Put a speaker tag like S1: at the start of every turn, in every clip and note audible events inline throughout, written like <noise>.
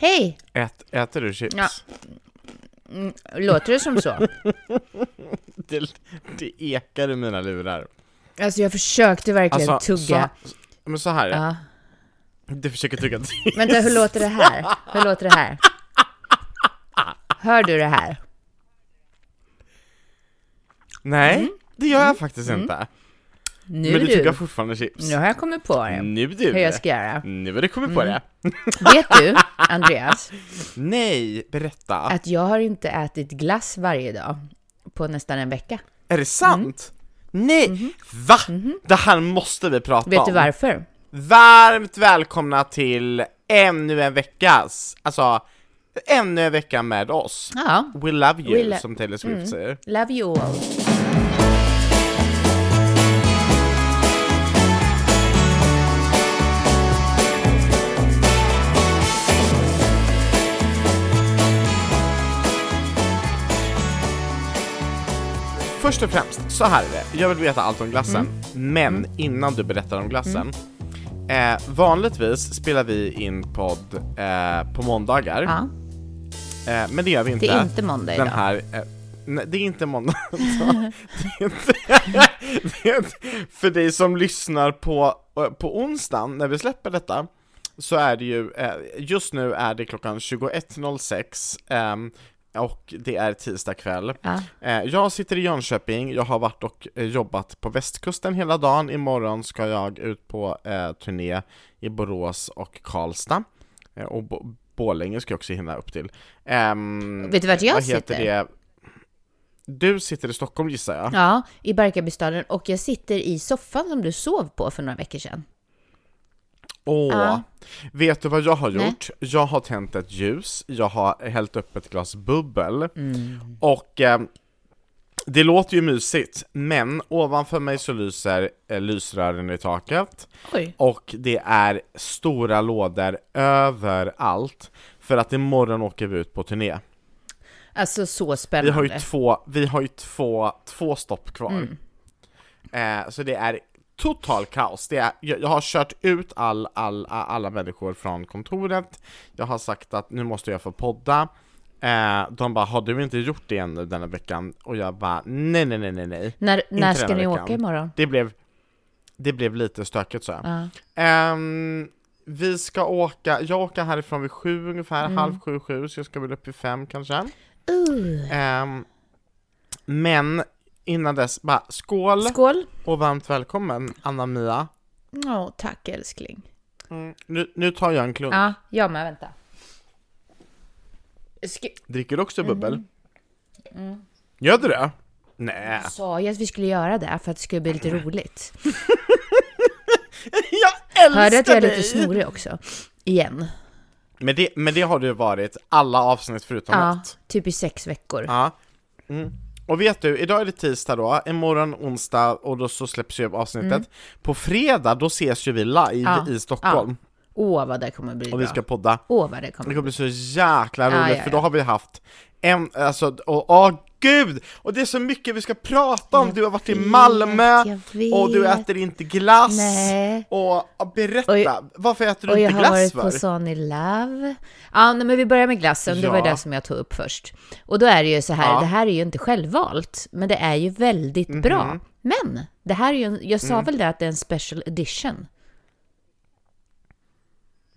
S1: Hej!
S2: Ät, äter du chips?
S1: Ja. Mm, låter det som så? <laughs>
S2: Det, det ekar i mina lurar.
S1: Alltså jag försökte verkligen
S2: Alltså,
S1: tugga.
S2: så, men så här.
S1: Ja.
S2: Du försöker tugga till.
S1: Vänta, hur låter det här? Hur låter det här? Hör du det här?
S2: Nej, det gör jag faktiskt inte.
S1: Nu
S2: men du tuggar fortfarande chips.
S1: Nu har jag kommit på det.
S2: Nu du!
S1: Hur jag ska göra.
S2: Nu har du kommit på det. <laughs>
S1: Vet du, Andreas,
S2: Nej, berätta.
S1: att jag har inte ätit glass varje dag på nästan en vecka.
S2: Är det sant? Nej! Va? Det här måste vi prata
S1: Mhm. Vet
S2: om.
S1: du varför?
S2: Varmt välkomna till ännu en veckas, alltså ännu en vecka med oss.
S1: Ja,
S2: We love you,
S1: We
S2: som Taylor Swift säger.
S1: love you all.
S2: Först och främst, så här är det. Jag vill veta allt om glassen,
S1: Mm.
S2: men innan du berättar om glassen. Eh, vanligtvis spelar vi in podd eh, på måndagar,
S1: Ja,
S2: eh, men det gör vi inte.
S1: det är inte måndag
S2: den
S1: idag.
S2: här, eh, nej, det är inte måndag. <laughs> <laughs> det är inte, det är inte, för dig som lyssnar på, eh, på onsdagen när vi släpper detta, så är det ju, eh, just nu är det klockan 21.06 ehm, och det är tisdag kväll.
S1: Ja.
S2: Eh, jag sitter i Jönköping, jag har varit och eh, jobbat på västkusten hela dagen, imorgon ska jag ut på eh, turné i Borås och Karlstad. Eh, och Bo- Borlänge ska jag också hinna upp till. Ehm,
S1: Vet du vart jag
S2: vad heter
S1: sitter?
S2: det? Du sitter i Stockholm gissar jag?
S1: Ja, i Barkarbystaden och jag sitter i soffan som du sov på för några veckor sedan.
S2: Åh!
S1: Ja.
S2: Vet du vad jag har
S1: Nej.
S2: gjort? Jag har tänt ett ljus, jag har hällt upp ett glas bubbel
S1: Mm.
S2: och eh, det låter ju mysigt, men ovanför mig så lyser eh, lysrören i taket
S1: Oj.
S2: och det är stora lådor överallt för att imorgon åker vi ut på turné.
S1: Alltså så
S2: Vi
S1: spännande.
S2: har ju två, vi har ju två, två stopp kvar.
S1: Mm.
S2: Eh, så det är total kaos. Det är, jag, jag har kört ut all, all, alla människor från kontoret, jag har sagt att nu måste jag få podda. Eh, de bara, har du inte gjort det ännu denna veckan? Och jag bara, nej nej nej nej nej.
S1: När, när ska ni
S2: veckan.
S1: åka imorgon?
S2: Det blev, det blev lite stökigt så.
S1: Ja.
S2: Ehm, vi ska åka, jag åker härifrån vid sju ungefär,
S1: Mm.
S2: halv sju, sju, så jag ska väl upp vid fem kanske.
S1: Uh.
S2: Ehm, men innan dess, bara skål
S1: Skål!
S2: och varmt välkommen Anna-Mia.
S1: Ja, tack älskling.
S2: Mm, nu, nu tar jag en klunk.
S1: Ja, jag med, vänta. Ska,
S2: Dricker du också bubbel?
S1: Mm.
S2: Gör du det? Nej.
S1: sa jag att vi skulle göra det för att det skulle bli lite roligt? <laughs>
S2: Jag älskar
S1: Hörde att jag är
S2: dig!
S1: lite snorig också? Igen.
S2: Men det, men det har du varit alla avsnitt förutom
S1: Ja,
S2: ett.
S1: typ i sex veckor.
S2: Ja. Mm. Och vet du, idag är det tisdag då, imorgon onsdag och då så släpps ju avsnittet. På fredag då ses ju vi live
S1: Mm. Ja,
S2: i Stockholm
S1: Åh, vad det kommer bli
S2: och vi ska podda.
S1: Åh, vad det
S2: Det
S1: kommer
S2: kommer
S1: bli.
S2: bli så jäkla
S1: Ja,
S2: roligt
S1: ja,
S2: för
S1: ja.
S2: då har vi haft en, alltså, och åh gud! Och det är så mycket vi ska prata om,
S1: Jag
S2: du har varit i
S1: vet,
S2: Malmö
S1: jag vet.
S2: och du äter inte glass
S1: Nej.
S2: och ja, berätta,
S1: Och jag-
S2: varför äter du
S1: Och jag
S2: inte
S1: har
S2: glass
S1: varit på
S2: för?
S1: Sonny Love. Ja, nej, men vi börjar med glassen. Det var
S2: Ja.
S1: det som jag tog upp först. Och då är det ju så här,
S2: Ja. Mhm.
S1: det här är ju inte självvalt, men det är ju väldigt bra. Men det här är ju, jag sa
S2: Mm.
S1: väl det att det är en special edition?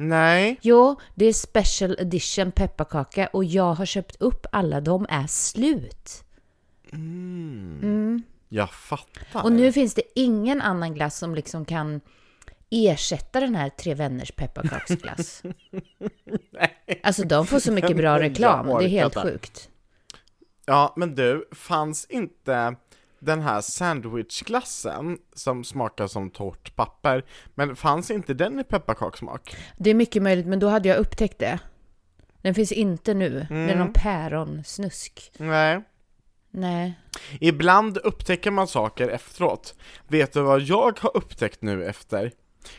S2: Nej,
S1: Jo, det är special edition pepparkaka och jag har köpt upp alla, de är slut.
S2: jag fattar.
S1: Och nu finns det ingen annan glass som liksom kan ersätta den här Tre Vänners pepparkaksglass. <laughs> Alltså de får så mycket bra reklam, det är helt sjukt.
S2: Ja, men du, fanns inte den här sandwichglassen som smakar som torrt papper, men fanns inte den i pepparkakssmak?
S1: Det är mycket möjligt, men då hade jag upptäckt det. Den finns inte nu. Det är någon päronsnusk.
S2: Nej.
S1: Nej.
S2: Ibland upptäcker man saker efteråt. Vet du vad jag har upptäckt nu efter?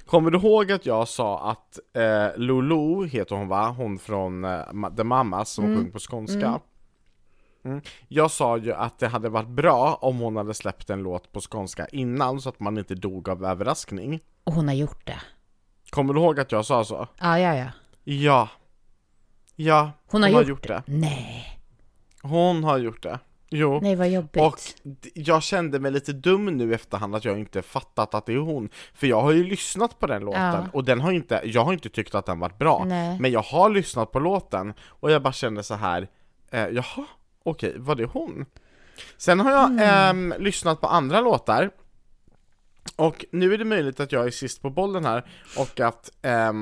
S2: Kommer du ihåg att jag sa att eh, Lulu heter hon va? Hon från eh, The Mamas som sjöng på skånska. Mm. Jag sa ju att det hade varit bra om hon hade släppt en låt på skånska innan så att man inte dog av överraskning.
S1: Och hon har gjort det.
S2: Kommer du ihåg att jag sa så?
S1: Ja, ja, ja.
S2: Ja.
S1: Ja,
S2: hon har, gjort, gjort det. det.
S1: Nej.
S2: Hon har gjort det. Jo.
S1: Nej, vad jobbigt.
S2: Och jag kände mig lite dum nu i efterhand att jag inte fattat att det är hon. För jag har ju lyssnat på den låten ja. och den har inte, jag har inte tyckt att den varit bra. Nej. Men jag har lyssnat på låten och jag bara kände så här, eh, jaha, okej, var det hon? Sen har jag mm. eh, lyssnat på andra låtar och nu är det möjligt att jag är sist på bollen här och att eh,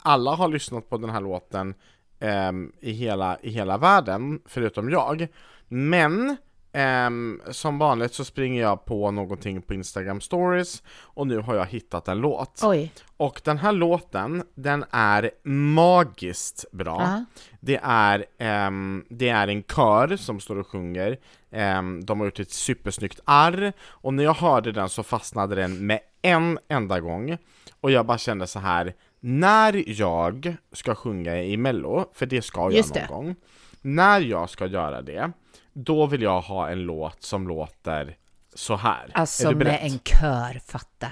S2: alla har lyssnat på den här låten eh, i, hela, i hela världen, förutom jag. Men Um, som vanligt så springer jag på någonting på Instagram stories och nu har jag hittat en låt.
S1: Oj.
S2: Och den här låten, den är magiskt bra. Uh -huh. Det, är, um, det är en kör som står och sjunger, um, de har gjort ett supersnyggt arr, och när jag hörde den så fastnade den med en enda gång. Och jag bara kände så här när jag ska sjunga i mello, för det ska jag Just någon det. gång, när jag ska göra det, då vill jag ha en låt som låter så här.
S1: Alltså är med en kör, fatta.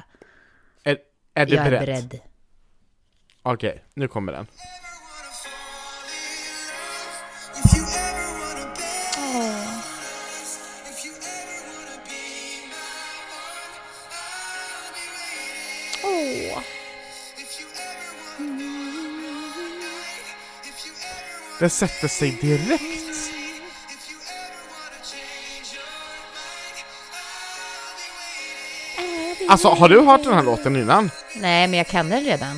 S2: Är, är du
S1: jag
S2: beredd?
S1: är beredd.
S2: Okej, okay, nu kommer den. Den sätter sig direkt. Alltså, har du hört den här låten innan?
S1: Nej, men jag kan den redan.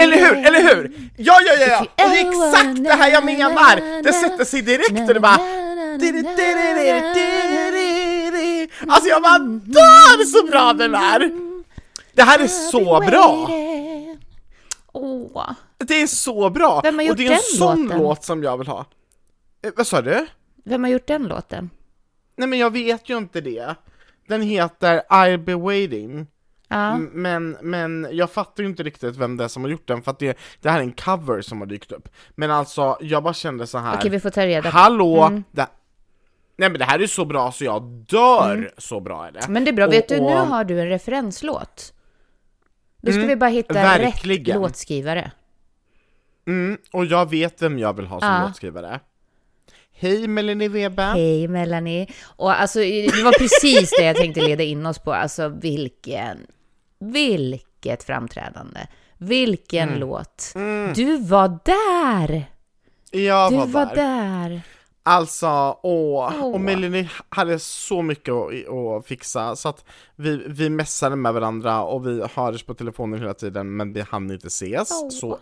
S2: Eller hur, eller hur? Ja, ja, ja, ja! Och det är exakt det här jag menar! Det sätter sig direkt och det bara... Alltså jag bara dör så bra den är! Det här är så bra!
S1: Åh.
S2: Det är så bra!
S1: Vem har gjort
S2: och det är en sån
S1: låten?
S2: låt som jag vill ha. Eh, vad sa du?
S1: Vem har gjort den låten?
S2: Nej men jag vet ju inte det. Den heter I'll be waiting.
S1: Ja.
S2: Men, men jag fattar ju inte riktigt vem det är som har gjort den, för att det, det här är en cover som har dykt upp. Men alltså, jag bara kände så här.
S1: Okej, vi får ta reda
S2: på. Hallå! Mm. Det, nej men det här är så bra så jag dör, mm. så bra är det.
S1: Men det är bra, och, vet du, nu har du en referenslåt. Då ska mm, vi bara hitta verkligen. rätt låtskrivare.
S2: Mm, och jag vet vem jag vill ha som ja. låtskrivare. Hej Melanie Weber!
S1: Hej Melanie! Och alltså, det var precis det jag tänkte leda in oss på. Alltså vilken, vilket framträdande. Vilken mm. låt. Mm. Du var där!
S2: Jag
S1: du
S2: var,
S1: var där.
S2: Alltså, åh, åh. och Melanie hade så mycket att, att, fixa så att vi, vi messade med varandra och vi hördes på telefonen hela tiden men vi hann inte ses, åh. så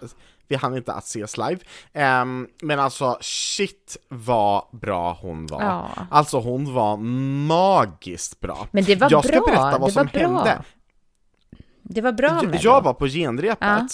S2: vi hann inte att ses live. Um, men alltså shit vad bra hon var. Ja. Alltså hon var magiskt bra.
S1: Men det var
S2: Jag
S1: ska
S2: bra. berätta vad det som hände.
S1: Det var bra
S2: Jag, jag var på genrepet. Ja.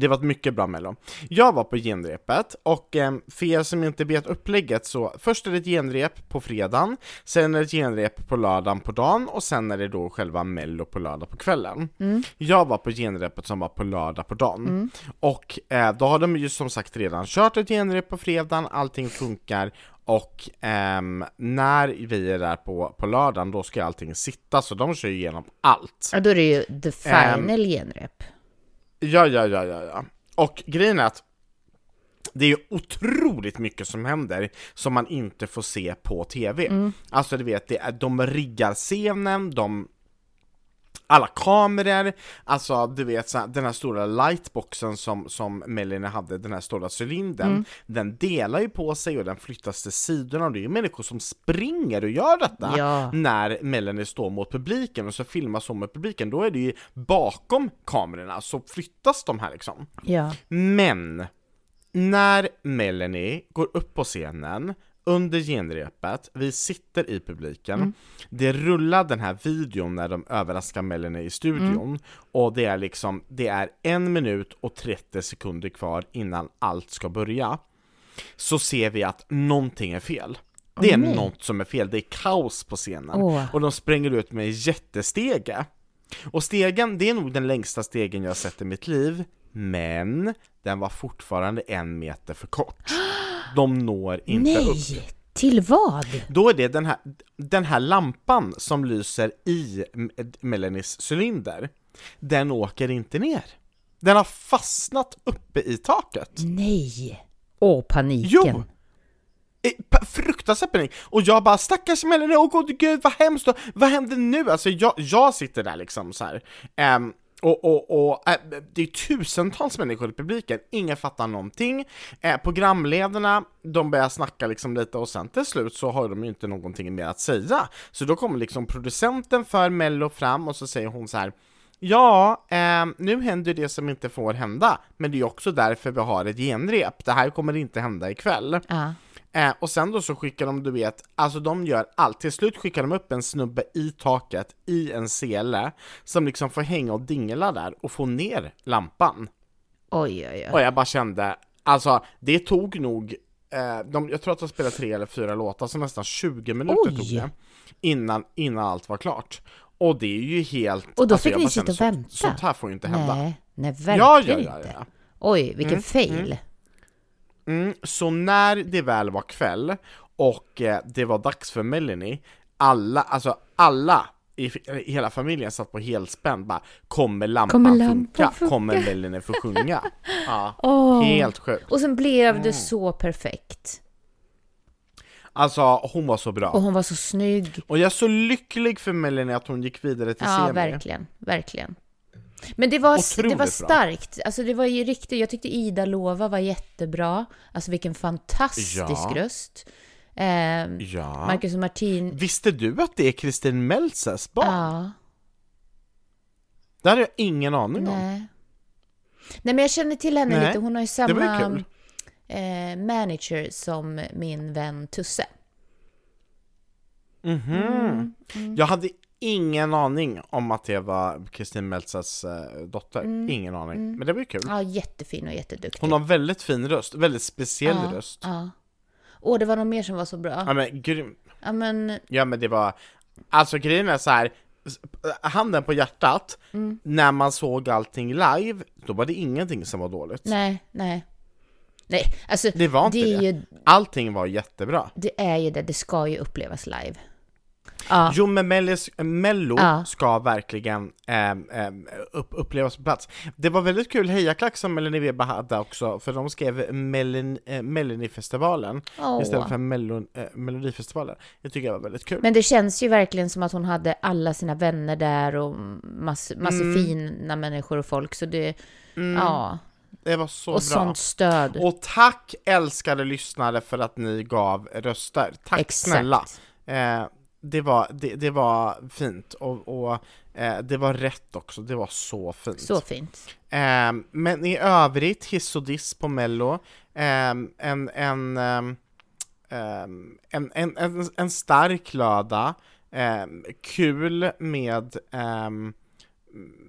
S2: Det var ett mycket bra mello. Jag var på genrepet och eh, för er som inte vet upplägget så först är det ett genrep på fredagen, sen är det ett genrep på lördagen på dagen och sen är det då själva mello på lördag på kvällen.
S1: Mm.
S2: Jag var på genrepet som var på lördag på dagen mm. och eh, då har de ju som sagt redan kört ett genrep på fredagen, allting funkar och um, när vi är där på, på lördagen, då ska allting sitta, så de kör igenom allt.
S1: Ja, då är det ju the final um, genrep.
S2: Ja, ja, ja, ja, ja. Och grejen är att det är ju otroligt mycket som händer som man inte får se på TV. Mm. Alltså du vet, det är, de riggar scenen, de alla kameror, alltså du vet så den här stora lightboxen som, som Melanie hade, den här stora cylindern, mm. den delar ju på sig och den flyttas till sidorna och det är ju människor som springer och gör detta
S1: ja.
S2: när Melanie står mot publiken och så filmas hon med publiken, då är det ju bakom kamerorna så flyttas de här liksom.
S1: Ja.
S2: Men när Melanie går upp på scenen under genrepet, vi sitter i publiken, mm. det rullar den här videon när de överraskar Melanie i studion, mm. och det är liksom, det är en minut och 30 sekunder kvar innan allt ska börja, så ser vi att någonting är fel. Det är oh, något som är fel, det är kaos på scenen, oh. och de springer ut med jättestege. Och stegen, det är nog den längsta stegen jag har sett i mitt liv, men den var fortfarande en meter för kort. De når inte
S1: Nej,
S2: upp.
S1: till vad?
S2: Då är det den här, den här lampan som lyser i Melanies cylinder, den åker inte ner. Den har fastnat uppe i taket.
S1: Nej! Åh, paniken.
S2: Jo! Fruktansvärt panik! Och jag bara 'Stackars Melanie, åh gode gud vad hemskt vad händer nu?' Alltså jag, jag sitter där liksom så här. Ehm, och, och, och äh, det är tusentals människor i publiken, ingen fattar någonting. Eh, programledarna, de börjar snacka liksom lite och sen till slut så har de ju inte någonting mer att säga. Så då kommer liksom producenten för Mello fram och så säger hon så här. Ja, eh, nu händer det som inte får hända, men det är också därför vi har ett genrep. Det här kommer inte hända ikväll.
S1: Ja.
S2: Eh, och sen då så skickar de, du vet, alltså de gör allt. Till slut skickar de upp en snubbe i taket i en sele som liksom får hänga och dingla där och få ner lampan.
S1: Oj, oj, oj.
S2: Och jag bara kände, alltså det tog nog, eh, de, jag tror att de spelade tre eller fyra låtar, så nästan 20 minuter
S1: Oj.
S2: tog det innan, innan allt var klart. Och det är ju helt...
S1: Och då
S2: alltså,
S1: fick ni sitta och vänta?
S2: Så, sånt här får ju inte hända.
S1: Nej, nej verkligen
S2: Ja, ja, ja,
S1: inte. Oj, vilken
S2: Mm,
S1: fail.
S2: Mm, så när det väl var kväll och eh, det var dags för Melanie, alla, alltså alla i, i hela familjen satt på helspänn bara Kommer lampan,
S1: Kommer lampan
S2: funka?
S1: funka?"
S2: Kommer Melanie få sjunga? <laughs> Ja,
S1: Åh.
S2: helt sjukt.
S1: Och sen blev
S2: Mm.
S1: det så perfekt.
S2: Alltså hon var så bra.
S1: Och hon var så snygg.
S2: Och jag är så lycklig för Melanie att hon gick vidare till
S1: Ja,
S2: semi.
S1: verkligen, verkligen. Men det var, det var
S2: bra.
S1: starkt. Alltså det var ju riktigt, jag tyckte Ida Lova var jättebra. Alltså vilken fantastisk
S2: Ja.
S1: röst. Eh,
S2: Ja.
S1: Marcus och Martin,
S2: Visste du att det är Kristin Meltzers barn?
S1: ja,
S2: Det hade jag ingen aning om.
S1: nej. Nej men jag känner till henne
S2: Nej,
S1: lite, hon har ju
S2: ju
S1: samma
S2: kul.
S1: eh, manager som min vän Tusse.
S2: Mhm.
S1: Mm,
S2: Jag hade ingen aning om att det var Kristin Meltzers eh, dotter. Ingen aning. Men det var ju kul.
S1: Mm, Ja, jättefin och jätteduktig.
S2: Hon har väldigt fin röst, väldigt speciell
S1: ja,
S2: röst.
S1: Ja. Och det var någon mer som var så bra.
S2: Ja men grym.
S1: Ja men,
S2: Ja men det var, alltså grejen är så här. s- handen på hjärtat,
S1: Mm.
S2: när man såg allting live, då var det ingenting som var dåligt.
S1: nej, nej. Nej, alltså
S2: Det var inte
S1: det.
S2: det.
S1: Ju,
S2: Allting var jättebra.
S1: det är ju det, det ska ju upplevas live. Ja,
S2: Jo men Mellis, Mello
S1: Ja.
S2: ska verkligen ehm, upp, upplevas på plats. Det var väldigt kul hejaklack som Melanie Weber hade också, för de skrev Melin, eh, Melanie-festivalen
S1: Åh.
S2: istället för Mello, eh, Melodifestivalen. Det tycker jag var väldigt kul.
S1: Men det känns ju verkligen som att hon hade alla sina vänner där och massor,
S2: Mm.
S1: fina människor och folk. Så det, ja.
S2: Det var så
S1: Och
S2: bra.
S1: sånt stöd.
S2: Och tack älskade lyssnare för att ni gav röster. Tack
S1: Exakt.
S2: snälla. Eh, det, var, det, det var fint och, och eh, det var rätt också, det var så fint.
S1: Så fint.
S2: Ehm, men i övrigt, hiss och diss på mello, Ehm, en, en, ehm, ehm, en, en, en, en stark lördag, Ehm, kul med,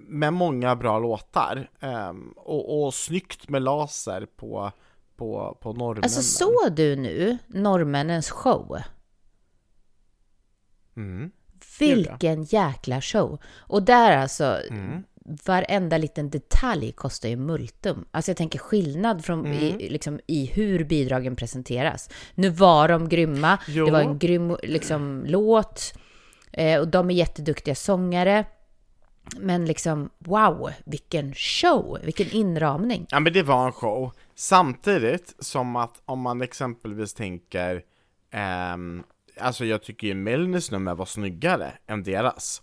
S2: med många bra låtar, och, och snyggt med laser på, på, på norrmännen.
S1: Alltså såg du nu norrmännens show?
S2: Mm.
S1: Vilken jäkla show! Och där alltså,
S2: Mm.
S1: varenda liten detalj kostar ju multum. Alltså jag tänker skillnad från
S2: Mm.
S1: i, liksom, i hur bidragen presenteras. Nu var de grymma,
S2: Jo.
S1: det var en grym liksom, låt eh, och de är jätteduktiga sångare. Men liksom, wow, vilken show, vilken inramning.
S2: Ja men det var en show, samtidigt som att om man exempelvis tänker ehm, Alltså jag tycker ju Melnies nummer var snyggare än deras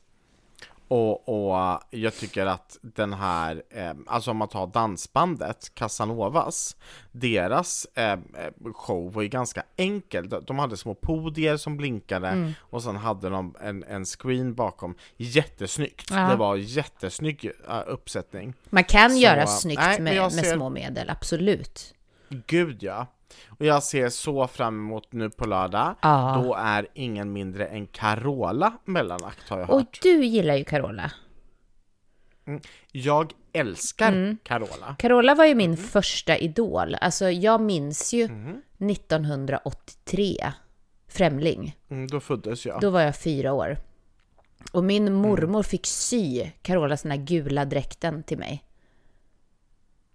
S2: och, och jag tycker att den här, eh, alltså om man tar dansbandet, Casanovas, deras eh, show var ju ganska enkel. De- De hade små podier som blinkade och sen hade de en, en screen bakom. Jättesnyggt!
S1: Ja.
S2: Det var jättesnygg uh, uppsättning.
S1: Man kan
S2: Så,
S1: göra snyggt
S2: nej,
S1: med, med små medel, absolut.
S2: Gud ja! Och jag ser så fram emot nu på lördag.
S1: Ja.
S2: Då är ingen mindre än Carola mellanakt har jag
S1: Och
S2: hört.
S1: du gillar ju Carola.
S2: Jag älskar
S1: Mm.
S2: Carola.
S1: Carola var ju min första idol. Alltså jag minns ju
S2: Mm.
S1: 1983, Främling.
S2: Mm, då föddes jag.
S1: Då var jag fyra år. Och min
S2: Mm.
S1: mormor fick sy Carolas den här gula dräkten till mig.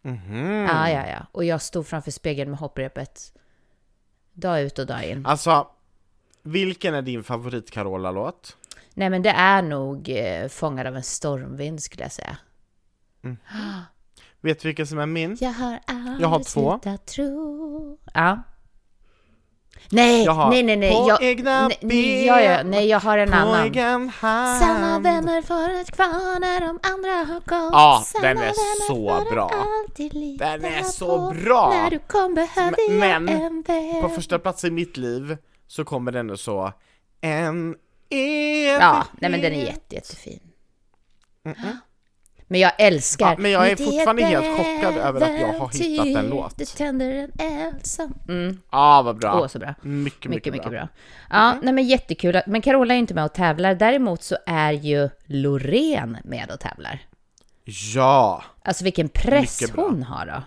S2: Mhm.
S1: Ja, ja, ja. Och jag stod framför spegeln med hopprepet. Dag ut och dag in.
S2: Alltså, vilken är din favorit Carola-låt?
S1: Nej, men det är nog eh, Fångad av en stormvind skulle jag säga. <gasps>
S2: Vet du vilken som är min?
S1: Jag har aldrig
S2: Jag har två.
S1: slutat tro. Ja. Nej,
S2: Jag
S1: nej, nej, nej.
S2: på
S1: jag,
S2: egna
S1: nej,
S2: ben,
S1: ja, ja, nej, jag har en
S2: På
S1: annan.
S2: egen hand.
S1: Samma vänner förut kvar när de andra har gått.
S2: Ja, den är så
S1: för
S2: bra. Den är så bra.
S1: När du kom behövde jag
S2: Men,
S1: en vän.
S2: På första plats i mitt liv så kommer den så En evig
S1: Ja, nej men den är jätte, jättefin. Men jag älskar
S2: Ja, men jag är fortfarande
S1: ett
S2: helt chockad över att jag har hittat en låt.
S1: Du tänder en eld som... Mm.
S2: Ja, vad bra.
S1: Åh, så bra.
S2: Mycket, mycket,
S1: Mycket, mycket bra.
S2: bra.
S1: Ja, nej men jättekul. Men Carola är inte med och tävlar. Däremot så är ju Loreen med och tävlar.
S2: Ja!
S1: Alltså vilken press hon har då.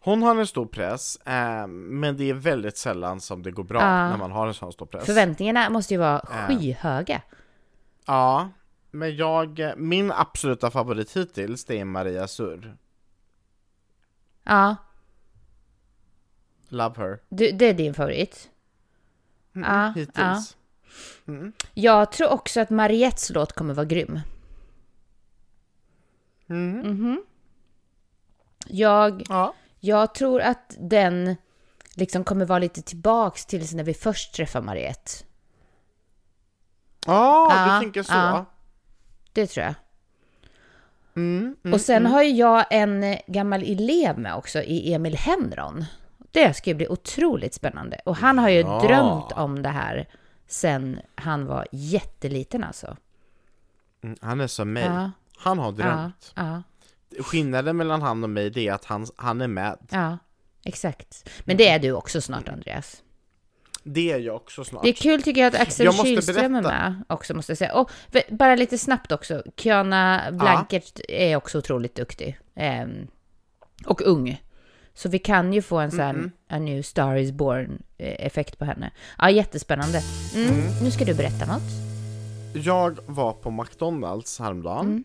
S2: Hon har en stor press, eh, men det är väldigt sällan som det går bra
S1: Ja.
S2: när man har en sån stor press.
S1: Förväntningarna måste ju vara skyhöga.
S2: Ja, men jag, min absoluta favorit hittills, det är Maria Sur.
S1: Ja,
S2: Love her.
S1: du, det är din favorit.
S2: Mm,
S1: Ja,
S2: hittills.
S1: Jag tror också att Mariettes låt kommer vara grym.
S2: Mm.
S1: Mhm. Jag,
S2: Ja.
S1: jag tror att den liksom kommer vara lite tillbaks till när vi först träffade Mariette.
S2: Ja,
S1: Ja,
S2: du tänker så.
S1: ja. Det tror jag.
S2: Mm, mm,
S1: Och sen har ju jag en eh, gammal elev med också i Emil Henron. Det ska ju bli otroligt spännande. Och han har ju
S2: Ja.
S1: drömt om det här sen han var jätteliten alltså.
S2: mm, han är som mig.
S1: Ja.
S2: Han har drömt.
S1: ja,
S2: Skillnaden mellan han och mig det är att han, han är med.
S1: ja, exakt. Men det är du också snart Andreas.
S2: Det är jag också snart.
S1: Det är kul tycker jag att Axel
S2: Jag
S1: Kylström är med också måste jag säga. Och bara lite snabbt också, Kiana Blankert är också otroligt duktig. Ehm, och ung. Så vi kan ju få en sån här A new star is born eh, effekt på henne. Ja, jättespännande. Mm, Nu ska du berätta något.
S2: Jag var på McDonalds häromdagen
S1: Mm.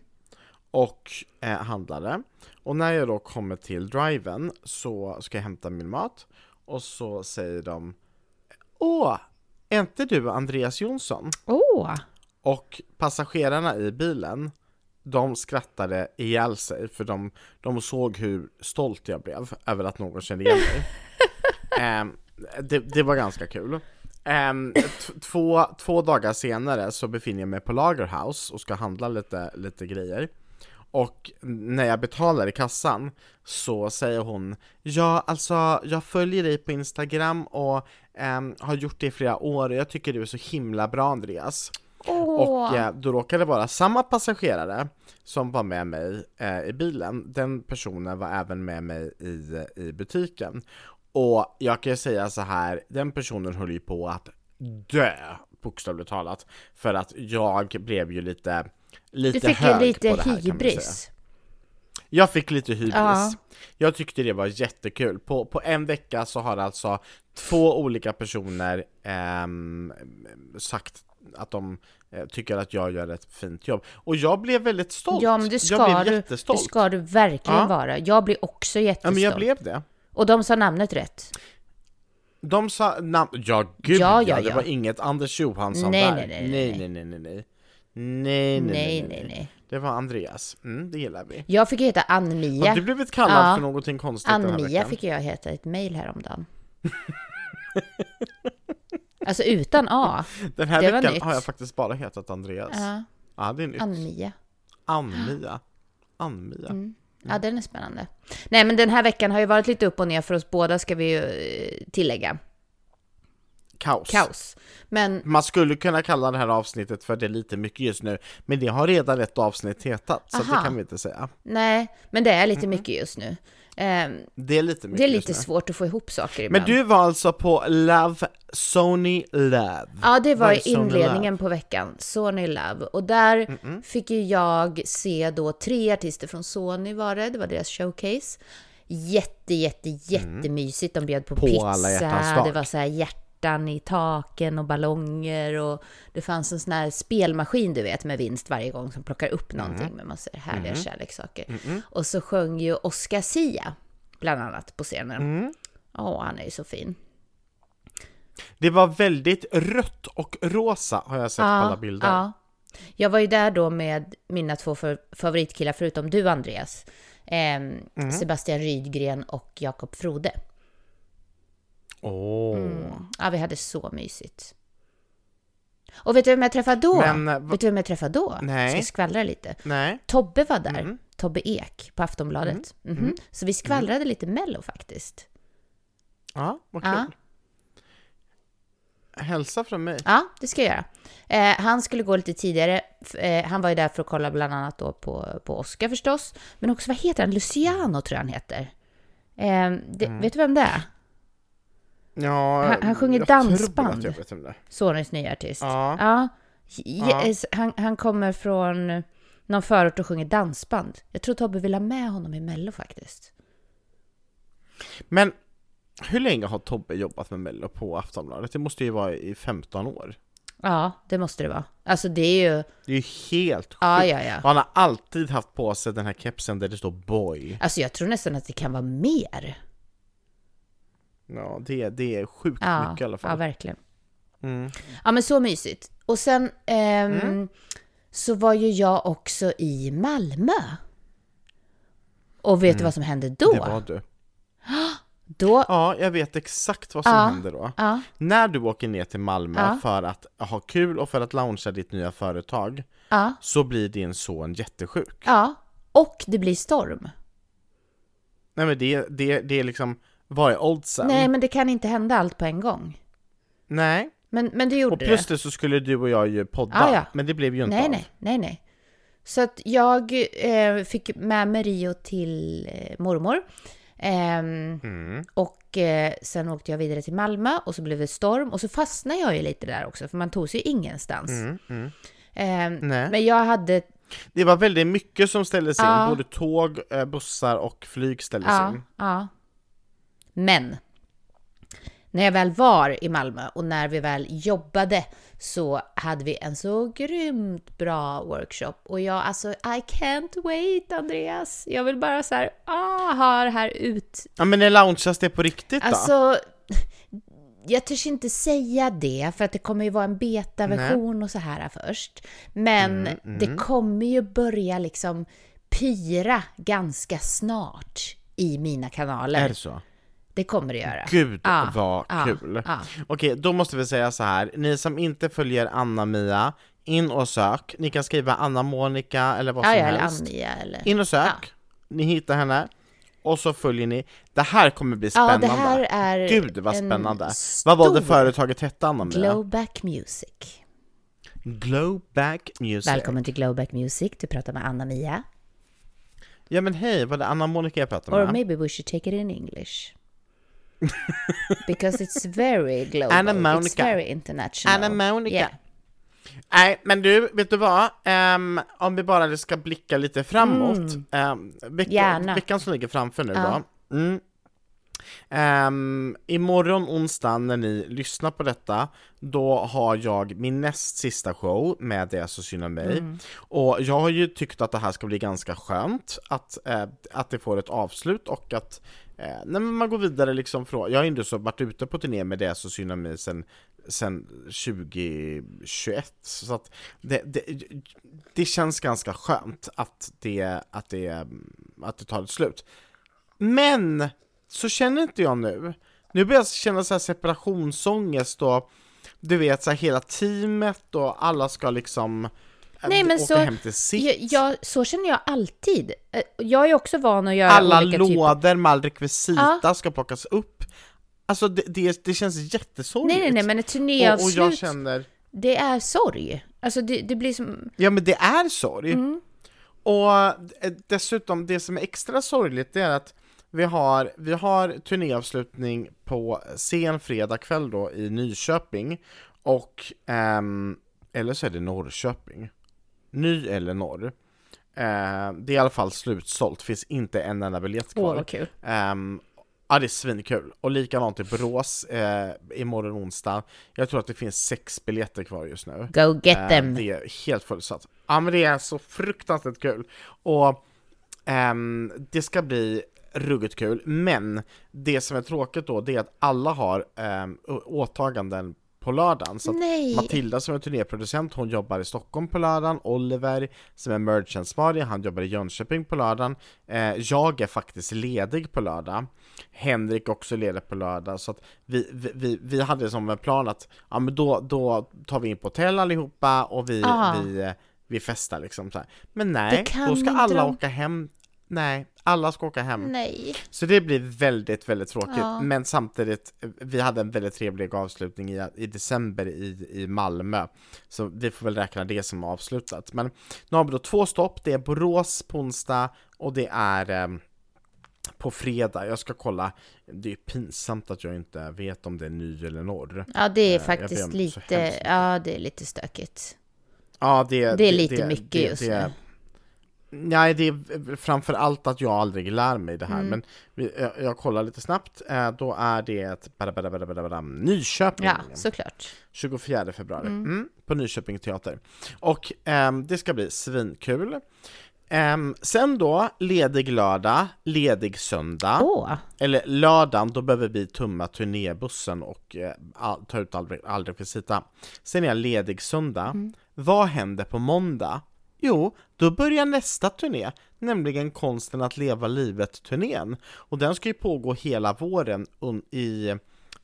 S2: och eh, handlade. Och när jag då kommer till driven så ska jag hämta min mat och så säger de Åh, är inte du Andreas Jonsson?
S1: Åh!
S2: Och passagerarna i bilen de skrattade ihjäl sig för de, de såg hur stolt jag blev över att någon kände igen mig. <laughs> Ehm, det, det var ganska kul. T- två, två dagar senare så befinner jag mig på Lagerhouse och ska handla lite, lite grejer. Och när jag betalar i kassan så säger hon Ja, alltså jag följer dig på Instagram och ehm, har gjort det i flera år och jag tycker du är så himla bra Andreas.
S1: Åh!
S2: Och eh, då råkade det vara samma passagerare som var med mig eh, i bilen, den personen var även med mig i, i butiken. Och jag kan ju säga så här, den personen höll ju på att dö, bokstavligt talat, för att jag blev ju lite, lite
S1: du fick ju
S2: hög
S1: lite
S2: på det här, kan man säga.
S1: hybris.
S2: Jag fick lite hybris.
S1: Ja.
S2: Jag tyckte det var jättekul. På, på en vecka så har alltså två olika personer ehm, sagt att de eh, tycker att jag gör ett fint jobb. Och jag blev väldigt stolt.
S1: Ja, men det
S2: jag
S1: ska,
S2: blev
S1: du, det
S2: jättestolt.
S1: ska du verkligen
S2: Ja.
S1: vara. Jag blir också
S2: Ja,
S1: jättestolt.
S2: men jag blev det.
S1: Och de sa namnet rätt.
S2: De sa namn... Ja, gud
S1: Ja,
S2: ja,
S1: ja,
S2: Det
S1: ja.
S2: var inget Anders Johansson
S1: Nej,
S2: där.
S1: nej, nej,
S2: nej,
S1: nej.
S2: nej, nej, nej, nej. Nej,
S1: Nej, nej, nej.
S2: Det var Andreas. Mm, det gillar vi.
S1: Jag fick heta Ann-Mia.
S2: Har du blivit kallad
S1: Ja.
S2: för någonting konstigt den här
S1: Ann-Mia
S2: veckan?
S1: fick jag heta i ett mejl häromdagen. <laughs> alltså utan A.
S2: Den här
S1: Det
S2: veckan har jag faktiskt bara hetat Andreas. Ja,
S1: Ja,
S2: det är nytt.
S1: Ann-Mia.
S2: Ann-Mia. Ann-Mia.
S1: Mm. Ja, den är spännande. Nej, men den här veckan har ju varit lite upp och ner för oss båda, ska vi ju eh, tillägga.
S2: Kaos.
S1: Kaos. Men
S2: Man skulle kunna kalla det här avsnittet för det är lite mycket just nu, men det har redan ett avsnitt hetat, så det kan vi inte säga.
S1: nej, men det är lite mycket just nu. Ehm,
S2: Det är lite
S1: det är lite svårt att få ihop saker
S2: Men
S1: ibland.
S2: du var alltså på Love, Sony Love?
S1: Ja, det var i inledningen på veckan, Sony Love. Och där fick ju jag se då tre artister från Sony var det, det var deras showcase. Jätte, jätte, jättemysigt. De bjöd på,
S2: På
S1: pizza, det var så här hjärtan i taken och ballonger och det fanns en sån här spelmaskin du vet med vinst varje gång som plockar upp någonting med massor härliga kärleksaker. Och så sjöng ju Oscar Sia bland annat på scenen. Åh, han är ju så fin.
S2: Det var väldigt rött och rosa har jag sett på alla bilder.
S1: Ja. Jag var ju där då med mina två för- favoritkillar, förutom du Andreas. ehm,
S2: Mm.
S1: Sebastian Rydgren och Jakob Frode.
S2: Åh.
S1: Ja, vi hade så mysigt. Och vet du vem jag träffade då?
S2: Men, eh,
S1: vet du vem jag träffade då?
S2: Nej.
S1: Ska jag skvallra lite?
S2: Nej.
S1: Tobbe var där.
S2: Mm.
S1: Tobbe Ek på Aftonbladet. Mhm. Så vi skvallrade lite Mello faktiskt.
S2: Ja, vad kul.
S1: Ja.
S2: Hälsa från mig.
S1: Ja, det ska jag göra. Eh, han skulle gå lite tidigare. Eh, han var ju där för att kolla bland annat då på, på Oscar förstås. Men också, vad heter han? Luciano tror jag han heter. Eh, det,
S2: Mm.
S1: Vet du vem det är?
S2: Ja,
S1: Han- han sjunger dansband. Sonys nya artist.
S2: Ja.
S1: Ja.
S2: Ja.
S1: Yes, han, han kommer från någon förort och sjunger dansband. Jag tror Tobbe vill ha med honom i Mello faktiskt.
S2: Men hur länge har Tobbe jobbat med Mello på Aftonbladet? Det måste ju vara i 15 år.
S1: Ja, det måste det vara. Alltså det är ju...
S2: Det är ju helt sjukt.
S1: Ja, ja, ja.
S2: Han har alltid haft på sig den här kepsen där det står boy.
S1: Alltså jag tror nästan att det kan vara mer.
S2: Ja, det, det är sjukt
S1: Ja,
S2: mycket i alla
S1: ja
S2: fall.
S1: verkligen.
S2: Mm.
S1: Ja, men så mysigt. Och sen ehm, så var ju jag också i Malmö. Och vet du vad som hände då?
S2: Det var du. <gasps>
S1: Då,
S2: Ja, jag vet exakt vad som
S1: Ja.
S2: händer då.
S1: ja,
S2: När du åker ner till Malmö
S1: Ja.
S2: för att ha kul och för att launcha ditt nya företag
S1: ja,
S2: så blir din son jättesjuk.
S1: ja. Och det blir storm.
S2: Nej men det, det, det är liksom, vad är oddsen?
S1: Nej, men det kan inte hända allt på en gång.
S2: Nej.
S1: Men, men det gjorde
S2: Och plus
S1: det.
S2: det så skulle du och jag ju podda,
S1: Ja, ja.
S2: men det blev ju inte
S1: Nej,
S2: av.
S1: nej, nej, nej. Så att jag eh, fick med mig Rio till eh, mormor. Ehm,
S2: Mm.
S1: Och eh, sen åkte jag vidare till Malmö och så blev det storm och så fastnade jag ju lite där också för man tog sig ingenstans.
S2: Mm, mm.
S1: Ehm, men jag hade,
S2: Det var väldigt mycket som ställdes in,
S1: Ja.
S2: både tåg, eh, bussar och flyg ställdes
S1: ja,
S2: in.
S1: ja. Men när jag väl var i Malmö och när vi väl jobbade så hade vi en så grymt bra workshop och jag alltså I can't wait Andreas. Jag vill bara så här, ah, ha det här ut
S2: Ja men när launchas det på riktigt då?
S1: Alltså, <laughs> jag törs inte säga det för att det kommer ju vara en betaversion och så här först. Men
S2: Mm,
S1: det kommer ju börja liksom pyra ganska snart i mina kanaler.
S2: Är det så?
S1: Det kommer det göra.
S2: Gud
S1: Ja,
S2: vad
S1: ja,
S2: kul!
S1: ja.
S2: Okej, då måste vi säga så här. ni som inte följer Anna-Mia, in och sök, ni kan skriva Anna-Monica eller vad
S1: Ja,
S2: som
S1: ja, eller
S2: helst.
S1: Annia eller...
S2: In och sök, ni hittar henne, och så följer ni. Det här kommer bli
S1: Ja,
S2: spännande.
S1: det här är
S2: Gud vad spännande! Vad var det företaget hette Anna-Mia?
S1: Glowback Music.
S2: Glowback Music.
S1: Välkommen till Glowback Music, du pratar med Anna-Mia.
S2: Ja men hej, var det Anna-Monica jag pratade
S1: Or
S2: med?
S1: maybe we should take it in English. Because it's very global.
S2: Anna
S1: It's
S2: Monica.
S1: very international.
S2: Anna-Monica.
S1: Yeah.
S2: Nej, men du, vet du vad? Ehm, om vi bara ska blicka lite framåt. Mm. vecka,
S1: Gärna.
S2: veckan som ligger framför nu
S1: Ja.
S2: då. Mm. Um, imorgon onsdag när ni lyssnar på detta, då har jag min näst sista show med Det så synd om mig. Och jag har ju tyckt att det här ska bli ganska skönt, att, eh, att det får ett avslut och att Eh, när man går vidare liksom från, jag har ju så varit ute på turné med Det så synd mig sen, sen 2021, så att det, det, det känns ganska skönt att det, att det, att det tar ett slut. Men så känner inte jag nu. Nu börjar jag känna så här separationsångest och du vet så här hela teamet och alla ska liksom eh,
S1: Nej, men så-
S2: hem till sitt.
S1: Jag, så känner jag alltid. Eh, Jag är också van att göra
S2: alla
S1: olika typer...
S2: lådor med all rekvisita ska plockas upp. Alltså det, det, det känns jättesorgligt.
S1: Nej, nej, nej, men ett
S2: och, och
S1: turnéavslut,
S2: jag känner,
S1: det är sorg. Alltså det, det blir som...
S2: ja men det är sorg.
S1: Mm.
S2: Och eh, dessutom, det som är extra sorgligt det är att vi har, vi har turnéavslutning på sen fredag kväll då i Nyköping och, ehm, eller så är det Norrköping. Ny eller norr. Eh, det är i alla fall slutsålt, finns inte en enda biljett kvar.
S1: Åh, vad kul.
S2: Ehm, ja, det är svinkul. Och likadant i Borås eh, imorgon onsdag. Jag tror att det finns sex biljetter kvar just nu.
S1: Go get
S2: Eh,
S1: them.
S2: Det är helt fullsatt. Ja men det är så fruktansvärt kul. Och ehm, det ska bli ruggigt kul, men det som är tråkigt då, det är att alla har um, åtaganden på lördagen. Så
S1: Nej.
S2: Matilda som är turnéproducent, hon jobbar i Stockholm på lördagen. Oliver som är merchantsvarig, han jobbar i Jönköping på lördagen. Eh, jag är faktiskt ledig på lördag. Henrik också ledig på lördag. Så att vi, vi, vi, vi hade som en plan att ja, men då, då tar vi in på hotell allihopa och vi,
S1: Ah.
S2: vi, vi festar liksom så här. Men nej, då ska alla
S1: de-
S2: åka hem. Nej, alla ska åka hem.
S1: Nej.
S2: Så det blir väldigt, väldigt tråkigt.
S1: Ja.
S2: Men samtidigt, vi hade en väldigt trevlig avslutning i, i december i, i Malmö. Så vi får väl räkna det som avslutat. Men nu har vi då två stopp, det är Borås på onsdag och det är eh, på fredag. Jag ska kolla, det är pinsamt att jag inte vet om det är ny eller norr.
S1: Ja, det är
S2: Eh,
S1: faktiskt lite, ja det är lite stökigt.
S2: Ja, det,
S1: Det är lite mycket just nu.
S2: Nej, det är framför allt att jag aldrig lär mig det här,
S1: Mm.
S2: men vi, jag, jag kollar lite snabbt, då är det bara, bara, bara, bara, Nyköping,
S1: Ja, såklart.
S2: 24 februari, mm. på Nyköping teater. Och ehm, det ska bli svinkul. Ehm, sen då, ledig lördag, ledig söndag.
S1: Åh,
S2: Eller lördagen, då behöver vi tumma turnébussen och eh, all, ta ut all, all rekvisita. Sen är jag ledig söndag. Vad händer på måndag? Jo, då börjar nästa turné, nämligen Konsten att leva livet-turnén. Och den ska ju pågå hela våren i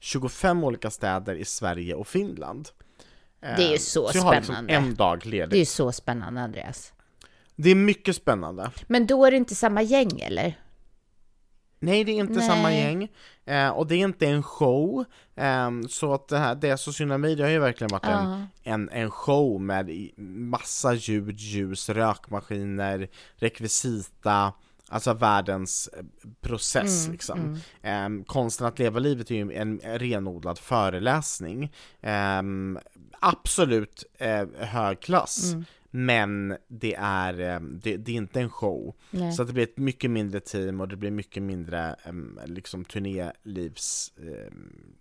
S2: 25 olika städer i Sverige och Finland.
S1: Det är ju
S2: Eh,
S1: så
S2: jag har liksom
S1: spännande.
S2: en dag
S1: det är
S2: ledigt.
S1: ju så spännande Andreas.
S2: Det är mycket spännande.
S1: Men då är det inte samma gäng eller?
S2: Nej, det är inte
S1: Nej.
S2: samma gäng. Eh, och det är inte en show. Ehm, så att det här, det sociala medier har ju verkligen varit en,
S1: Ja.
S2: en, en show med massa ljud, ljus, rökmaskiner, rekvisita, alltså världens eh, process
S1: Mm,
S2: liksom. Ehm, konsten att leva livet är ju en renodlad föreläsning. Ehm, absolut eh, hög klass.
S1: Mm.
S2: Men det är, eh, det, det är inte en show.
S1: Nej.
S2: Så att det blir ett mycket mindre team och det blir mycket mindre um, liksom turnélivs um,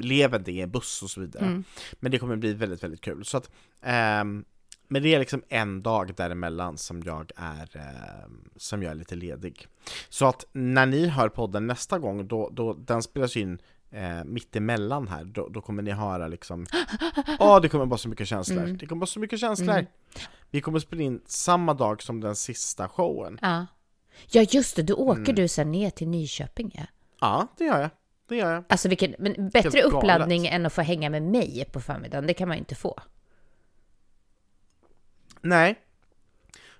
S2: levande i en buss och så vidare.
S1: Mm.
S2: Men det kommer bli väldigt, väldigt kul. Så att, ehm, men det är liksom en dag däremellan som jag är, ehm, som jag är lite ledig. Så att när ni hör podden nästa gång, då, då den spelas in eh, mitt emellan här, då, då kommer ni höra liksom Åh, <gasps> det kommer vara så mycket känslor,
S1: Mm.
S2: det kommer vara så mycket känslor!
S1: Mm.
S2: Vi kommer spela in samma dag som den sista showen.
S1: Ja. Ja, just det. Då åker
S2: Mm.
S1: du sen ner till Nyköping. Ja.
S2: Ja, det gör jag. Det gör jag.
S1: Alltså vilken, men bättre uppladdning än att få hänga med mig på förmiddagen. Det kan man ju inte få.
S2: Nej.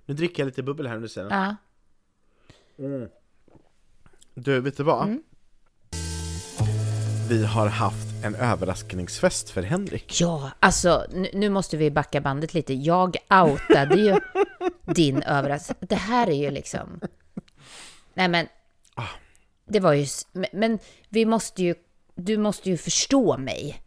S2: Nu dricker jag lite bubbel här under scenen.
S1: Ja.
S2: Du, vet du vad?
S1: Mm.
S2: Vi har haft en överraskningsfest för Henrik.
S1: Ja, alltså nu, måste vi backa bandet lite. Jag outade ju <laughs> din överraskning. Det här är ju liksom... Nej men...
S2: Ah.
S1: Det var ju... Men vi måste ju... Du måste ju förstå mig.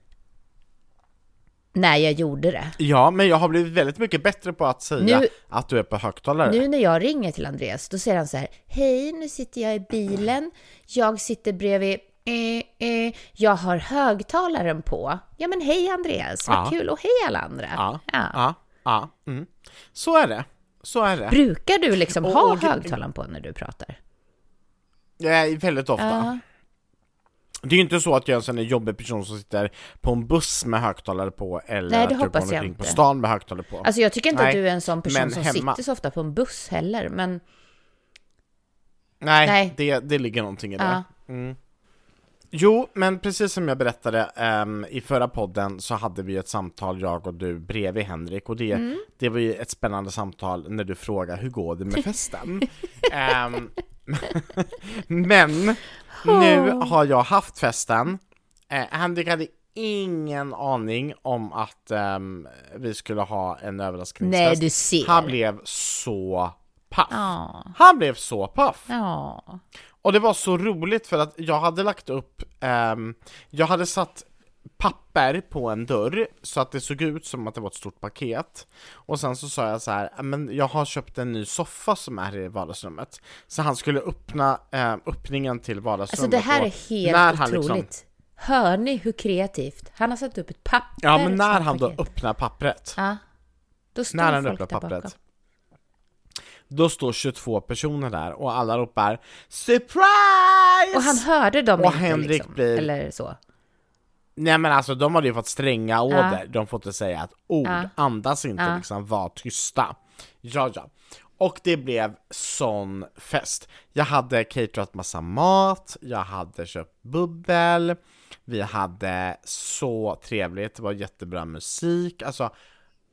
S1: När jag gjorde det.
S2: Ja, men jag har blivit väldigt mycket bättre på att säga
S1: Nu-
S2: att du är på högtalare.
S1: Nu när jag ringer till Andreas, då säger han så här. Hej, nu sitter jag i bilen. Jag sitter bredvid... Eh, eh, jag har högtalaren på. Ja men hej Andreas, vad
S2: Ja.
S1: kul. Och hej alla andra.
S2: Ja,
S1: Ja.
S2: ja, ja. Mm. Så är det. Så är det.
S1: Brukar du liksom
S2: Och-
S1: ha
S2: och-
S1: högtalaren på när du pratar?
S2: Ja, väldigt ofta.
S1: Ja.
S2: Det är ju inte så att jag är en sån där jobbig person som sitter på en buss med högtalare på eller
S1: Nej, det hoppas jag inte.
S2: på stan med högtalare på.
S1: Alltså jag tycker inte
S2: Nej,
S1: att du är en sån person som
S2: hemma-
S1: sitter så ofta på en buss heller, men
S2: Nej,
S1: Nej.
S2: Det, det ligger någonting i det.
S1: Ja.
S2: Mm. Jo, men precis som jag berättade ehm, i förra podden så hade vi ett samtal, jag och du, bredvid Henrik och det,
S1: Mm.
S2: det var ju ett spännande samtal när du frågade hur går det med <laughs> festen? Ehm, <laughs> men nu har jag haft festen, eh, Henrik hade ingen aning om att ehm, vi skulle ha en överraskningsfest.
S1: nej du ser.
S2: Han blev så paff.
S1: Ja,
S2: Han blev så paff.
S1: ja.
S2: Och det var så roligt för att jag hade lagt upp, ehm, jag hade satt papper på en dörr så att det såg ut som att det var ett stort paket. Och sen så sa jag så här, "Ja, men jag har köpt en ny soffa som är i vardagsrummet. Så han skulle öppna eh, öppningen till
S1: Alltså
S2: vardagsrummet.
S1: det här är helt
S2: när han
S1: otroligt.
S2: liksom-
S1: Hör ni hur kreativt? Han har satt upp ett papper.
S2: Ja men när han då öppnar pappret,
S1: Ja. Då står
S2: när han öppnar pappret,
S1: bakom.
S2: Då står 22 personer där och alla ropar SURPRISE!
S1: Och han hörde dem
S2: Och
S1: inte
S2: Henrik
S1: liksom,
S2: blir-
S1: eller så.
S2: Nej men alltså de hade ju fått stränga order, de får inte säga ett ord,
S1: Ja.
S2: andas inte
S1: Ja.
S2: liksom, var tysta. Ja, ja. Och det blev sån fest. Jag hade caterat massa mat, jag hade köpt bubbel, vi hade så trevligt, det var jättebra musik, alltså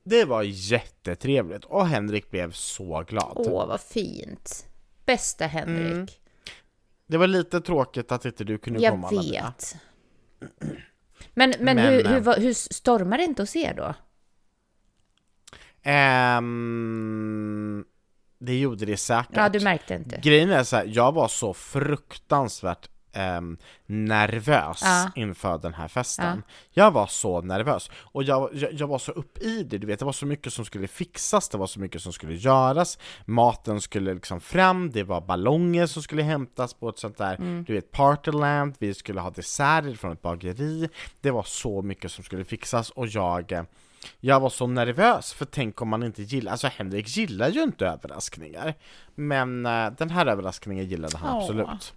S2: det var jättetrevligt och Henrik blev så glad.
S1: Åh, vad fint. Bästa Henrik.
S2: Mm. Det var lite tråkigt att inte du kunde
S1: Jag
S2: komma Lavina.
S1: vet. <clears throat> Men, men,
S2: Men,
S1: hur, hur, hur stormar det inte hos er då?
S2: Ehm, det gjorde det säkert.
S1: Ja, du märkte inte.
S2: Grejen är så här, jag var så fruktansvärt ehm, nervös
S1: Ja.
S2: inför den här festen. Jag var så nervös och jag, jag, jag var så upp i det, du vet, det var så mycket som skulle fixas, det var så mycket som skulle göras, maten skulle liksom fram, det var ballonger som skulle hämtas på ett sånt där,
S1: Mm.
S2: du vet, partyland, vi skulle ha desserter från ett bageri, det var så mycket som skulle fixas och jag eh, jag var så nervös, för tänk om man inte gillar, alltså Henrik gillar ju inte överraskningar Men eh, den här överraskningen gillade han
S1: Åh.
S2: absolut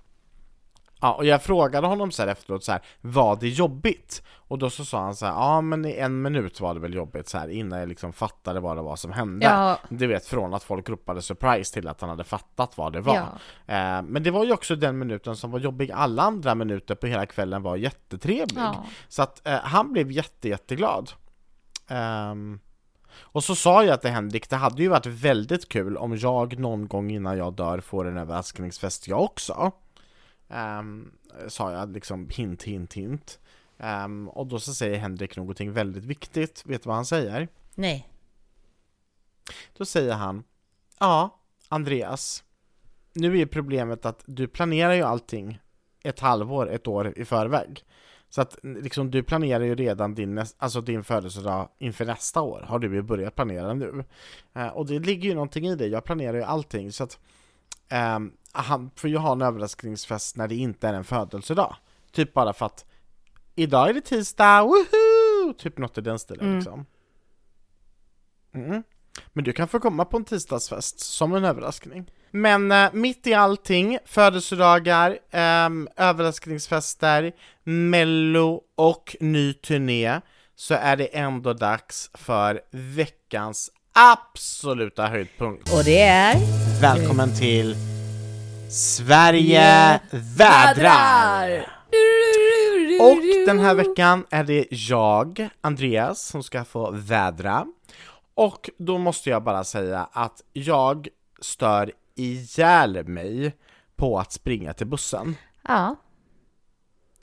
S2: Ja, och jag frågade honom så här efteråt så här, var det jobbigt? Och då så sa han så här, ja men i en minut var det väl jobbigt så här innan jag liksom fattade vad det var som hände
S1: Ja.
S2: Du vet, från att folk ropade surprise till att han hade fattat vad det var
S1: Ja.
S2: eh, Men det var ju också den minuten som var jobbig, alla andra minuter på hela kvällen var jättetrevlig
S1: Ja.
S2: Så att eh, han blev jätte, jätteglad Ehm, och så sa jag till Henrik, det hade ju varit väldigt kul om jag någon gång innan jag dör får en överraskningsfest jag också. Ehm, sa jag liksom hint, hint, hint. Ehm, och då så säger Henrik någonting väldigt viktigt. Vet du vad han säger?
S1: Nej.
S2: Då säger han, ja, Andreas, nu är problemet att du planerar ju allting ett halvår, ett år i förväg. Så att liksom, du planerar ju redan din, näs- alltså din födelsedag inför nästa år, har du ju börjat planera nu. Eh, och det ligger ju någonting i det, jag planerar ju allting. Så att ehm, han får ju ha en överraskningsfest när det inte är en födelsedag. Typ bara för att idag är det tisdag, woho! Typ något i den stilen
S1: Mm.
S2: liksom. Mm. Men du kan få komma på en tisdagsfest som en överraskning. Men eh, mitt i allting, födelsedagar, ehm, överraskningsfester, mello och ny turné, så är det ändå dags för veckans absoluta höjdpunkt.
S1: Och det är...
S2: Välkommen till Sverige vädrar! Och den här veckan är det jag, Andreas, som ska få vädra. Och då måste jag bara säga att jag stör ihjäl mig på att springa till bussen.
S1: Ja.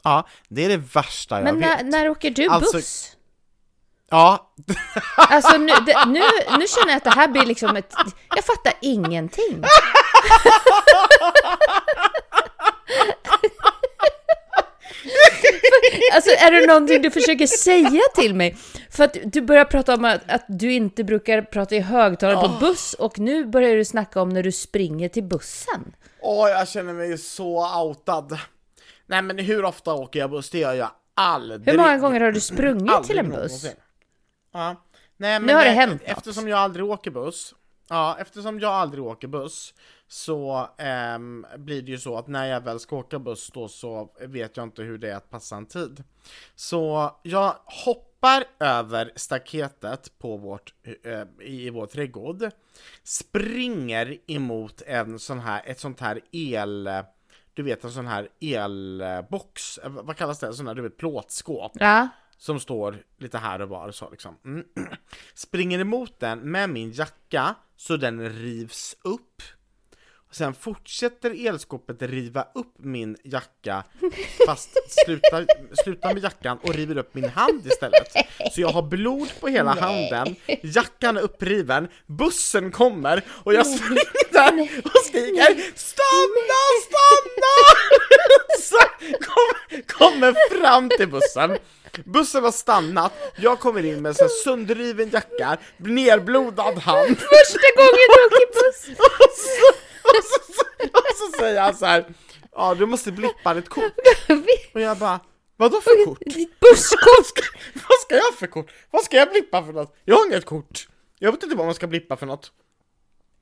S2: Ja, det är det värsta jag
S1: Men när,
S2: vet.
S1: när åker du
S2: Alltså-
S1: buss?
S2: Ja,
S1: Alltså nu, det, nu, nu känner jag att det här blir liksom ett... Jag fattar ingenting. <laughs> Alltså är det någonting du försöker säga till mig? För att du börjar prata om att, att du inte brukar prata i högtalare på buss och nu börjar du snacka om när du springer till bussen.
S2: åh jag känner mig så outad. Nej men hur ofta åker jag buss? Det gör jag aldrig.
S1: Hur många gånger har du sprungit till en buss?
S2: någonsin. Ja. Nej, men
S1: Nu har det
S2: eh,
S1: hänt något.
S2: Eftersom jag aldrig åker buss, ja, eftersom jag aldrig åker buss så ehm, blir det ju så att när jag väl ska åka buss då så vet jag inte hur det är att passa en tid. Så jag hoppar över staketet på vårt, eh, i vår trädgård, springer emot en sån här, ett sånt här el du vet en sån här elbox, eh, vad kallas det? Sån här du vet plåtskåp
S1: Ja.
S2: Som står lite här och var så liksom. Mm. <clears throat> Springer emot den med min jacka så den rivs upp. Och sen fortsätter elskåpet riva upp min jacka <laughs> fast slutar, slutar med jackan och river upp min hand istället. Så jag har blod på hela handen, jackan är uppriven, bussen kommer och jag springer där och skriker Stanna, stanna! <laughs> Så kom, kommer fram till bussen Bussen har stannat, jag kommer in med en sönderriven jacka, nerblodad hand <laughs>
S1: Första gången du åker buss! <laughs>
S2: och så, och så, och så säger han så här. Ja, du måste blippa ditt kort. <laughs> Och jag bara, vadå för kort?
S1: Ditt busskort!
S2: Vad ska jag för kort? Vad ska jag blippa för något? Jag har inget kort. Jag vet inte vad man ska blippa för något.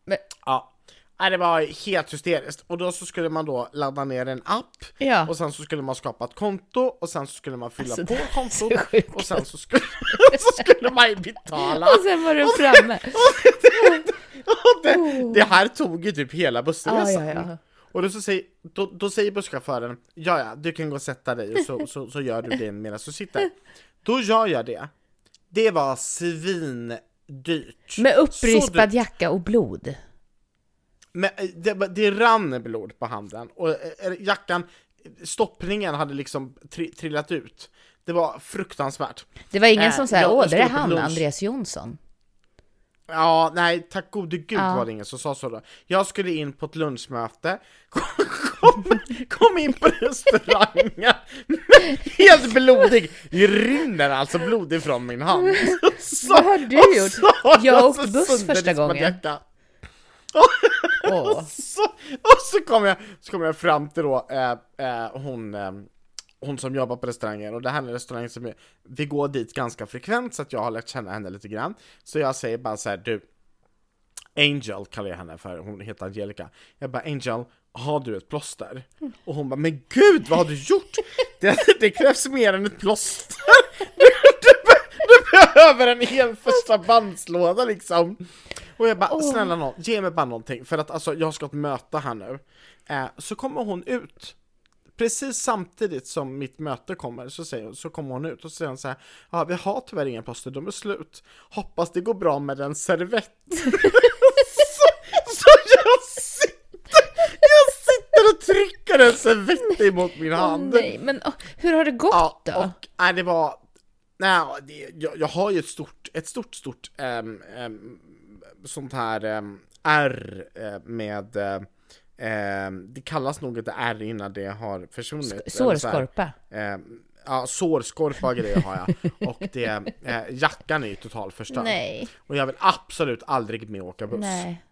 S1: Men-
S2: Ja, Nej, det var helt hysteriskt. Och då så skulle man då ladda ner en app
S1: Ja.
S2: och sen så skulle man skapa ett konto och sen så skulle man fylla
S1: Alltså,
S2: på
S1: det
S2: kontot och sen så skulle, <laughs> så skulle man ju betala.
S1: Och sen var du framme.
S2: Och det, <laughs> det här tog ju typ hela bussresan.
S1: ja, ja.
S2: Och då, så säger, då, då säger busschauffören, ja ja, du kan gå och sätta dig och så, så, så gör du det medan du sitter. Då gör jag det. Det var svindyrt.
S1: Med upprispad jacka och blod.
S2: Men eh, det, det rann blod på handen och eh, jackan, stoppningen hade liksom tri, trillat ut. Det var fruktansvärt.
S1: Det var ingen som sa, åh, det är han,
S2: lunch.
S1: Andreas Jonsson.
S2: Ja, nej, tack gode gud
S1: Ja.
S2: var det ingen som sa så då. Jag skulle in på ett lunchmöte, <laughs> kom, kom, in på restaurangen, <laughs> helt blodig, det rinner alltså blod ifrån min hand. <laughs> Så,
S1: Vad har du gjort?
S2: så
S1: Jag
S2: så
S1: åkte buss första gången.
S2: jacka. <laughs>
S1: Åh.
S2: Så, och så kom jag, så kom jag fram till då, eh, eh, hon, eh, hon som jobbar på restaurangen, och det här är en restaurang som vi går dit ganska frekvent så att jag har lärt känna henne lite grann. Så jag säger bara så här, du, Angel kallar jag henne för, hon heter Angelica. Jag bara Angel, har du ett plåster? Och hon bara, men gud vad har du gjort? Det, det krävs mer än ett plåster! Du, du, du behöver en hel första bandslåda liksom! Och jag bara, snälla nån, ge mig bara någonting, för att alltså jag ska ha ett möte här nu. Eh, så kommer hon ut, precis samtidigt som mitt möte kommer, så, säger, så kommer hon ut och säger så här, ja vi har tyvärr inga plåster, de är slut. Hoppas det går bra med en servett. <laughs> så, så jag sitter, jag sitter och trycker en servett emot min hand.
S1: nej, men åh, hur har det gått
S2: Ja,
S1: då?
S2: och nej, det var... Nej, det, jag, jag har ju ett stort, ett stort, stort ehm, ehm, sånt här um, R eh, med... eh, ehm, det kallas nog ett R innan det har försvunnit. Så
S1: Sårskorpa?
S2: ehm, Ja, sårskorpa grejer har jag. Och det, eh, jackan är ju totalt förstörd.
S1: Nej.
S2: Och jag vill absolut aldrig mer åka buss.
S1: Nej.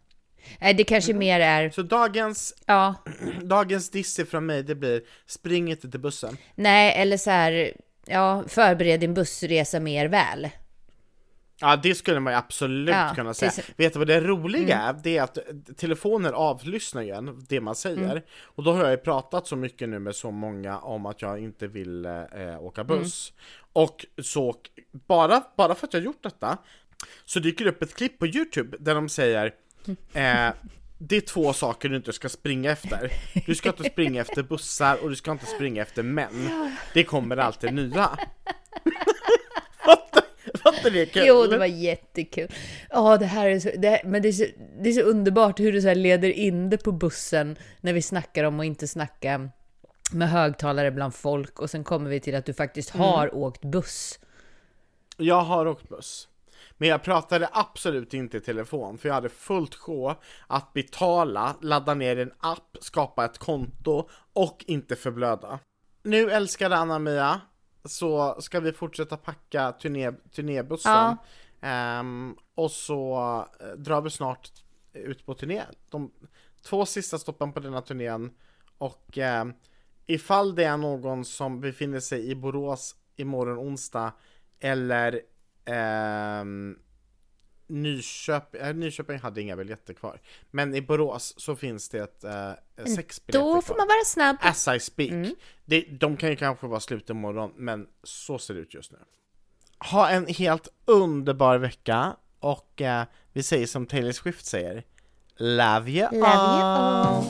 S1: Nej, det kanske mer är,
S2: Så dagens,
S1: ja, <clears throat>
S2: dagens diss från mig det blir, spring inte till bussen.
S1: nej, eller så här, ja, förbered din bussresa mer väl.
S2: Ja, det skulle man ju absolut
S1: Ja,
S2: kunna säga.
S1: så-
S2: Vet du vad det roliga är? Det är att telefoner avlyssnar ju en, det man säger.
S1: Mm.
S2: Och då har jag ju pratat så mycket nu med så många om att jag inte vill eh, åka buss.
S1: Mm.
S2: Och så, bara, bara för att jag gjort detta, så dyker det upp ett klipp på Youtube där de säger <laughs> eh, det är två saker du inte ska springa efter. Du ska inte springa efter bussar och du ska inte springa efter män. Det kommer alltid nya. <laughs> <laughs> Fattar det kul?
S1: Jo, det var jättekul. Ja, det här är så, det, men det är, så, det är så underbart hur du så leder in det på bussen när vi snackar om att inte snacka med högtalare bland folk och sen kommer vi till att du faktiskt
S2: Mm.
S1: har åkt buss.
S2: Jag har åkt buss. Men jag pratade absolut inte i telefon, för jag hade fullt sjå att betala, ladda ner en app, skapa ett konto och inte förblöda. Nu älskade Anna-Mia, så ska vi fortsätta packa turné, turnébussen.
S1: Ja.
S2: Ehm, och så eh, drar vi snart ut på turné. De två sista stoppen på denna turnén. Och ehm, ifall det är någon som befinner sig i Borås imorgon onsdag eller ehm, Nyköping, äh, Nyköping hade inga biljetter kvar. Men i Borås så finns det ett, äh, sex biljetter
S1: Då
S2: kvar.
S1: får man vara snabb.
S2: As I speak. Det, de kan ju kanske vara slut imorgon, men så ser det ut just nu. Ha en helt underbar vecka och eh, vi säger som Taylor Swift säger Love you
S1: Love you all.